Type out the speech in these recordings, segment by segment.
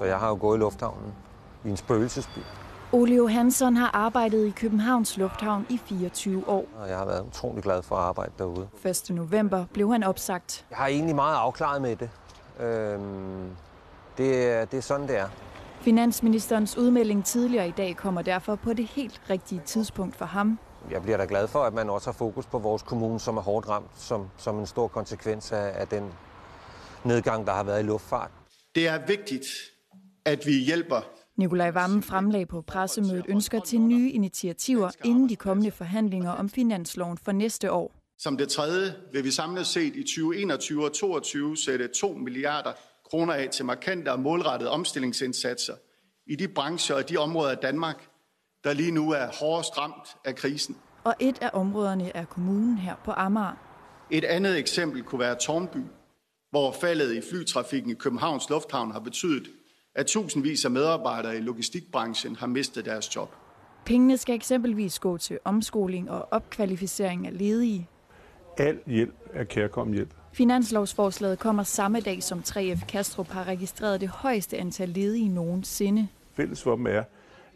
Så jeg har jo gået i lufthavnen i en spøgelsesby. Ole Johansson har arbejdet i Københavns Lufthavn i 24 år. Og jeg har været utrolig glad for at arbejde derude. 1. november blev han opsagt. Jeg har egentlig meget afklaret med det. Øhm, det, er, det er sådan, det er. Finansministerens udmelding tidligere i dag kommer derfor på det helt rigtige tidspunkt for ham. Jeg bliver da glad for, at man også har fokus på vores kommune, som er hårdt ramt, som, som en stor konsekvens af, af den nedgang, der har været i luftfart. Det er vigtigt, at vi hjælper Nikolaj Vammen fremlagde på pressemødet ønsker til nye initiativer inden de kommende forhandlinger om finansloven for næste år. Som det tredje vil vi samlet set i 2021 og 2022 sætte 2 milliarder kroner af til markante og målrettede omstillingsindsatser i de brancher og de områder af Danmark, der lige nu er hårdest ramt af krisen. Og et af områderne er kommunen her på Amager. Et andet eksempel kunne være Tornby, hvor faldet i flytrafikken i Københavns Lufthavn har betydet, at tusindvis af medarbejdere i logistikbranchen har mistet deres job. Pengene skal eksempelvis gå til omskoling og opkvalificering af ledige. Al hjælp er kærkommen hjælp. Finanslovsforslaget kommer samme dag, som 3F Kastrup har registreret det højeste antal ledige nogensinde. Fælles for dem er,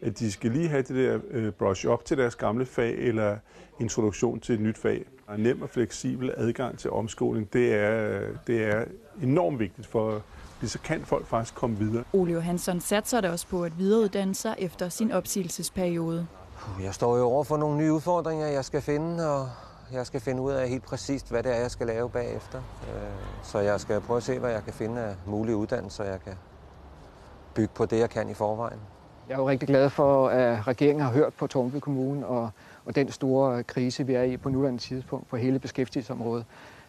at de skal lige have det der øh, brush op til deres gamle fag eller introduktion til et nyt fag. En nem og fleksibel adgang til omskoling, det er, det er enormt vigtigt for så kan folk faktisk komme videre. Ole Johansson satser da også på at videreuddanne sig efter sin opsigelsesperiode. Jeg står jo over for nogle nye udfordringer, jeg skal finde, og jeg skal finde ud af helt præcist, hvad det er, jeg skal lave bagefter. Så jeg skal prøve at se, hvad jeg kan finde af mulige uddannelser, jeg kan bygge på det, jeg kan i forvejen. Jeg er jo rigtig glad for, at regeringen har hørt på Tornby Kommune og, og den store krise, vi er i på nuværende tidspunkt på hele beskæftigelsesområdet.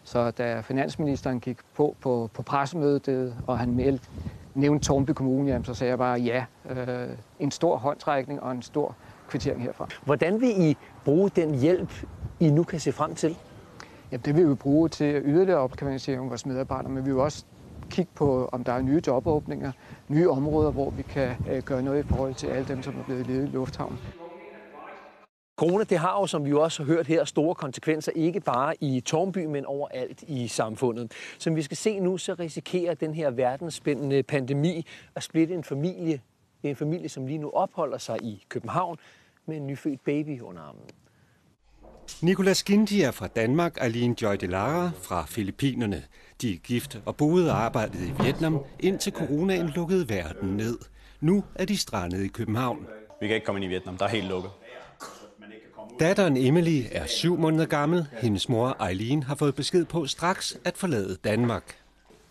Så da finansministeren gik på på, på pressemødet, og han meldte, nævnte Tornby Kommune, jamen, så sagde jeg bare ja. Øh, en stor håndtrækning og en stor kvittering herfra. Hvordan vil I bruge den hjælp, I nu kan se frem til? Jamen, det vil vi bruge til yderligere opkvalificering af vores medarbejdere, men vi vil også kigge på, om der er nye jobåbninger, nye områder, hvor vi kan øh, gøre noget i forhold til alle dem, som er blevet ledet i lufthavnen. Corona det har jo, som vi også har hørt her, store konsekvenser, ikke bare i Tornby, men overalt i samfundet. Som vi skal se nu, så risikerer den her verdensspændende pandemi at splitte en familie. Det er en familie, som lige nu opholder sig i København med en nyfødt baby under armen. Nicolas Gindi er fra Danmark, Aline Joy de Lara fra Filippinerne. De er gift og boede og arbejdede i Vietnam, indtil coronaen lukkede verden ned. Nu er de strandet i København. Vi kan ikke komme ind i Vietnam, der er helt lukket. Datteren Emily er syv måneder gammel. Hendes mor Eileen har fået besked på straks at forlade Danmark.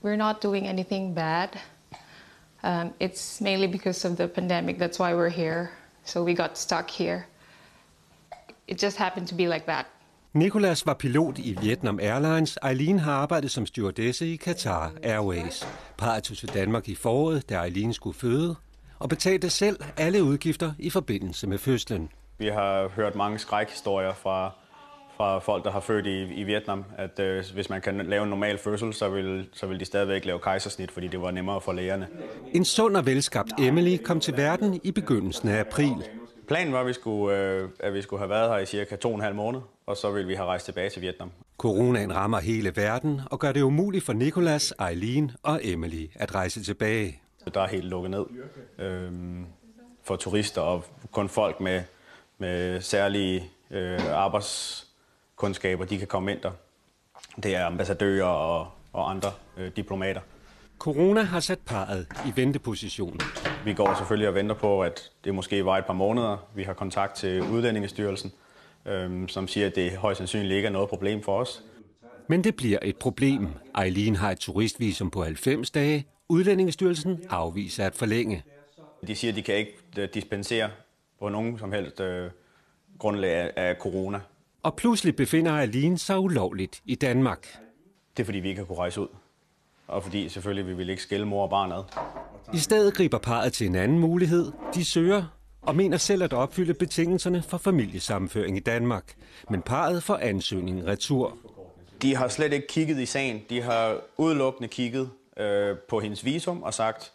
We're not doing anything bad. Um, it's mainly because of the pandemic. That's why we're here. So we got stuck here. It just happened to be like that. Nicolas var pilot i Vietnam Airlines. Eileen har arbejdet som stewardesse i Qatar Airways. Parret tog til Danmark i foråret, da Eileen skulle føde, og betalte selv alle udgifter i forbindelse med fødslen. Vi har hørt mange skrækhistorier fra, fra folk, der har født i, i Vietnam, at øh, hvis man kan lave en normal fødsel, så vil, så vil de stadigvæk lave kejsersnit, fordi det var nemmere for lægerne. En sund og velskabt Emily kom til verden i begyndelsen af april. Planen var, at vi skulle, øh, at vi skulle have været her i cirka to og en halv måned, og så ville vi have rejst tilbage til Vietnam. Coronaen rammer hele verden og gør det umuligt for Nicolas, Eileen og Emily at rejse tilbage. Der er helt lukket ned øh, for turister og kun folk med med særlige øh, arbejdskundskaber, de kan komme ind der. Det er ambassadører og, og andre øh, diplomater. Corona har sat parret i venteposition. Vi går selvfølgelig og venter på, at det måske var et par måneder. Vi har kontakt til Udlændingestyrelsen, øh, som siger, at det højst sandsynligt ikke er noget problem for os. Men det bliver et problem. Eileen har et turistvisum på 90 dage. Udlændingestyrelsen afviser at forlænge. De siger, at de kan ikke øh, dispensere på nogen som helst øh, grundlag af, corona. Og pludselig befinder Aline sig ulovligt i Danmark. Det er fordi, vi ikke har kunne rejse ud. Og fordi selvfølgelig vi vil ikke skille mor og barn ad. I stedet griber parret til en anden mulighed. De søger og mener selv at opfylde betingelserne for familiesammenføring i Danmark. Men parret får ansøgningen retur. De har slet ikke kigget i sagen. De har udelukkende kigget øh, på hendes visum og sagt,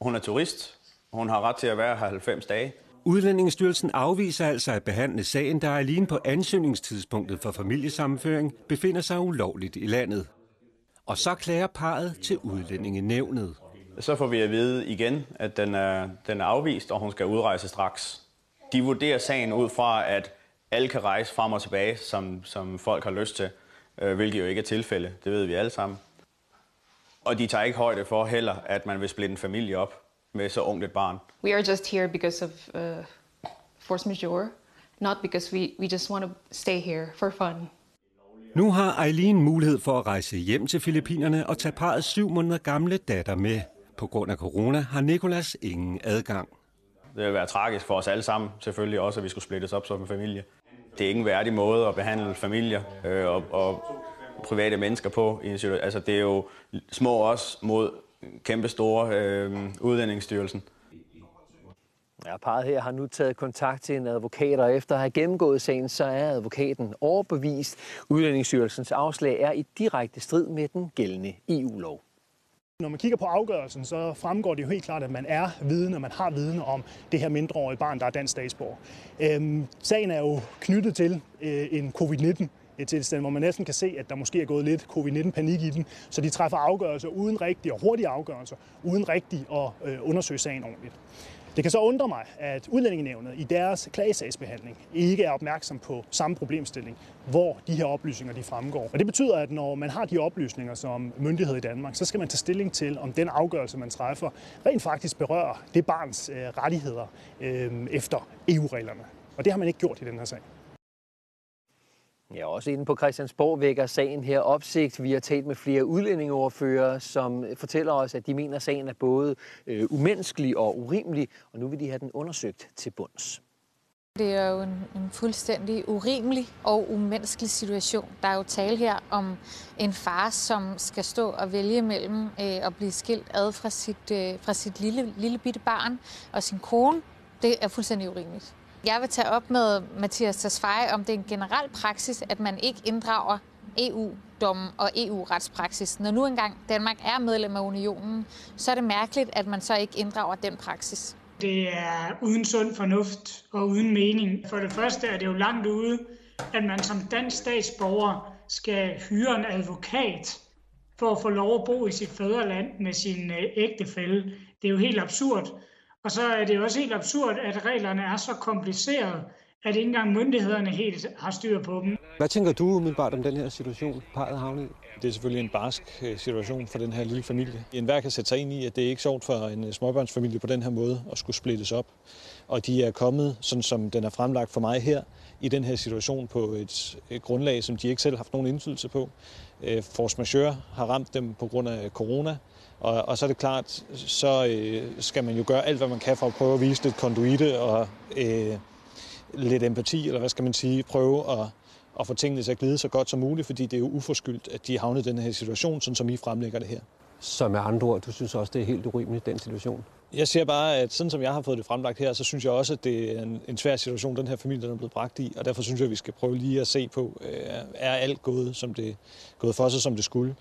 hun er turist. Hun har ret til at være her 90 dage. Udlændingsstyrelsen afviser altså at behandle sagen, der alene på ansøgningstidspunktet for familiesammenføring befinder sig ulovligt i landet. Og så klager parret til udlændingenævnet. Så får vi at vide igen, at den er, den er afvist, og hun skal udrejse straks. De vurderer sagen ud fra, at alle kan rejse frem og tilbage, som, som folk har lyst til, øh, hvilket jo ikke er tilfælde. Det ved vi alle sammen. Og de tager ikke højde for heller, at man vil splitte en familie op med så ungt et barn. We are just here because of uh, force majeure, not because we, we just want to stay here for fun. Nu har Eileen mulighed for at rejse hjem til Filippinerne og tage parrets syv måneder gamle datter med. På grund af corona har Nikolas ingen adgang. Det vil være tragisk for os alle sammen, selvfølgelig også, at vi skulle splittes op som en familie. Det er ikke en værdig måde at behandle familier øh, og, og private mennesker på. I en situation. Altså, det er jo små os mod kæmpe store øh, udlændingsstyrelsen. Ja, parret her har nu taget kontakt til en advokat, og efter at have gennemgået sagen, så er advokaten overbevist. Udlændingsstyrelsens afslag er i direkte strid med den gældende EU-lov. Når man kigger på afgørelsen, så fremgår det jo helt klart, at man er viden, og man har viden om det her mindreårige barn, der er dansk statsborger. Øhm, sagen er jo knyttet til øh, en covid-19 tilstand, hvor man næsten kan se, at der måske er gået lidt covid-19-panik i den, så de træffer afgørelser uden rigtige og hurtige afgørelser, uden rigtigt at øh, undersøge sagen ordentligt. Det kan så undre mig, at udlændingenævnet i deres klagesagsbehandling ikke er opmærksom på samme problemstilling, hvor de her oplysninger de fremgår. Og det betyder, at når man har de oplysninger som myndighed i Danmark, så skal man tage stilling til, om den afgørelse, man træffer, rent faktisk berører det barns øh, rettigheder øh, efter EU-reglerne. Og det har man ikke gjort i den her sag. Ja, også inde på Christiansborg vækker sagen her opsigt. Vi har talt med flere udlændingeordfører, som fortæller os, at de mener, at sagen er både øh, umenneskelig og urimelig, og nu vil de have den undersøgt til bunds. Det er jo en, en fuldstændig urimelig og umenneskelig situation. Der er jo tale her om en far, som skal stå og vælge mellem øh, at blive skilt ad fra sit, øh, fra sit lille, lille bitte barn og sin kone. Det er fuldstændig urimeligt. Jeg vil tage op med Mathias Tesfaye, om det er en generel praksis, at man ikke inddrager EU-dommen og EU-retspraksis. Når nu engang Danmark er medlem af unionen, så er det mærkeligt, at man så ikke inddrager den praksis. Det er uden sund fornuft og uden mening. For det første er det jo langt ude, at man som dansk statsborger skal hyre en advokat for at få lov at bo i sit fædreland med sin øh, ægtefælle. Det er jo helt absurd. Og så er det også helt absurd, at reglerne er så komplicerede, at ikke engang myndighederne helt har styr på dem. Hvad tænker du umiddelbart om den her situation, parret havnet i? Det er selvfølgelig en barsk øh, situation for den her lille familie. En hver kan sætte sig ind i, at det er ikke sjovt for en øh, småbørnsfamilie på den her måde at skulle splittes op. Og de er kommet, sådan som den er fremlagt for mig her, i den her situation på et, et grundlag, som de ikke selv har haft nogen indflydelse på. Øh, force majeure har ramt dem på grund af corona, og, og så er det klart, så øh, skal man jo gøre alt, hvad man kan for at prøve at vise lidt konduite og øh, lidt empati, eller hvad skal man sige, prøve at, at få tingene til at glide så godt som muligt, fordi det er jo uforskyldt, at de er havnet i den her situation, sådan som I fremlægger det her. Så med andre ord, du synes også, det er helt urimeligt, den situation? Jeg siger bare, at sådan som jeg har fået det fremlagt her, så synes jeg også, at det er en, en svær situation, den her familie der er blevet bragt i, og derfor synes jeg, at vi skal prøve lige at se på, øh, er alt gået, som det, gået for sig, som det skulle.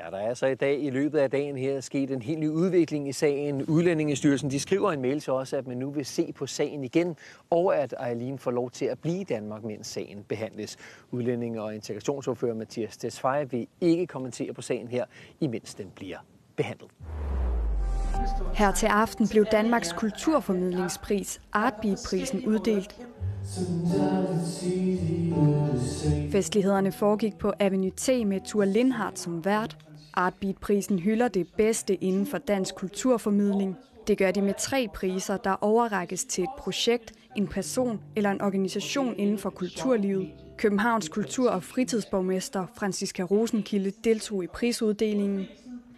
Ja, der er så i dag i løbet af dagen her sket en helt ny udvikling i sagen. Udlændingestyrelsen de skriver en mail til os, at man nu vil se på sagen igen, og at Eileen får lov til at blive i Danmark, mens sagen behandles. Udlændinge- og integrationsordfører Mathias Tesfaye vil ikke kommentere på sagen her, imens den bliver behandlet. Her til aften blev Danmarks kulturformidlingspris, Artbi-prisen, uddelt. Festlighederne foregik på Avenue T med Tur Lindhardt som vært. Artbeat-prisen hylder det bedste inden for dansk kulturformidling. Det gør de med tre priser, der overrækkes til et projekt, en person eller en organisation inden for kulturlivet. Københavns kultur- og fritidsborgmester Franziska Rosenkilde deltog i prisuddelingen.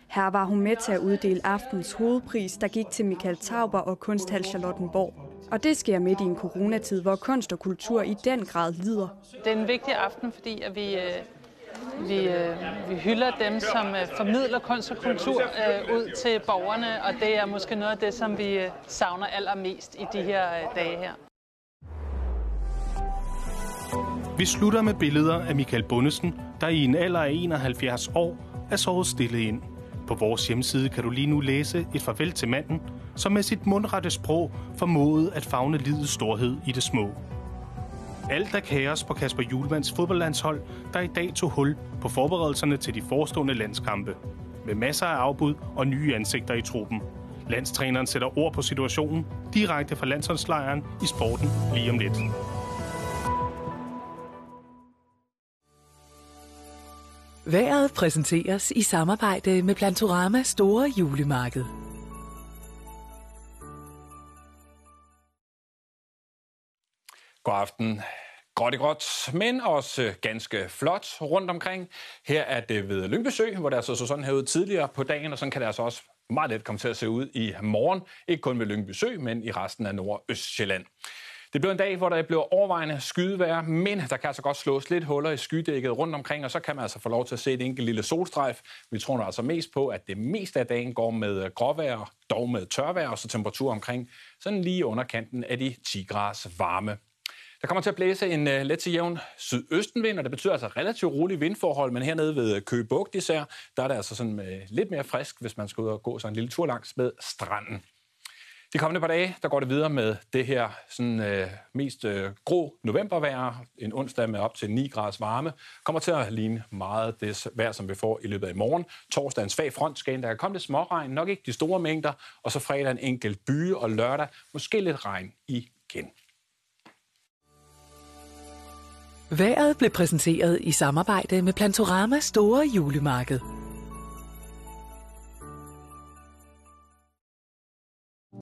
Her var hun med til at uddele aftens hovedpris, der gik til Michael Tauber og Kunsthal Charlottenborg. Og det sker midt i en coronatid, hvor kunst og kultur i den grad lider. Det er en vigtig aften, fordi at vi, øh, vi, øh, vi hylder dem, som øh, formidler kunst og kultur ud til borgerne, og det er måske noget af det, som vi savner allermest i de her dage her. Vi slutter med billeder af Michael Bundesen, der i en alder af 71 år er sovet stille ind. På vores hjemmeside kan du lige nu læse et farvel til manden, som med sit mundrette sprog formåede at fagne livets storhed i det små. Alt er kaos på Kasper Julmans fodboldlandshold, der i dag tog hul på forberedelserne til de forestående landskampe. med masser af afbud og nye ansigter i truppen. Landstræneren sætter ord på situationen direkte fra landsholdslejren i sporten lige om lidt. Været præsenteres i samarbejde med Plantorama Store Julemarked. God aften. Gråt i gråt, men også ganske flot rundt omkring. Her er det ved Lyngbesø, hvor det altså så sådan her ud tidligere på dagen, og sådan kan det altså også meget let komme til at se ud i morgen. Ikke kun ved Lyngbysø, men i resten af Nordøstjylland. Det blev en dag, hvor der blev overvejende skydevejr, men der kan altså godt slås lidt huller i skydækket rundt omkring, og så kan man altså få lov til at se et enkelt lille solstrejf. Vi tror altså mest på, at det meste af dagen går med gråvejr, dog med tørvejr, og så temperatur omkring sådan lige under kanten af de 10 grads varme. Der kommer til at blæse en uh, let til jævn sydøstenvind, og det betyder altså relativt rolige vindforhold, men hernede ved øh, Køge Bugt især, der er det altså sådan uh, lidt mere frisk, hvis man skal ud og gå sådan en lille tur langs med stranden. De kommende par dage, der går det videre med det her sådan, øh, mest øh, grå novembervejr. En onsdag med op til 9 graders varme. Kommer til at ligne meget det vejr, som vi får i løbet af i morgen. Torsdag en svag front skal Der kan komme lidt småregn, nok ikke de store mængder. Og så fredag en enkelt by, og lørdag måske lidt regn igen. Været blev præsenteret i samarbejde med Plantorama Store Julemarked.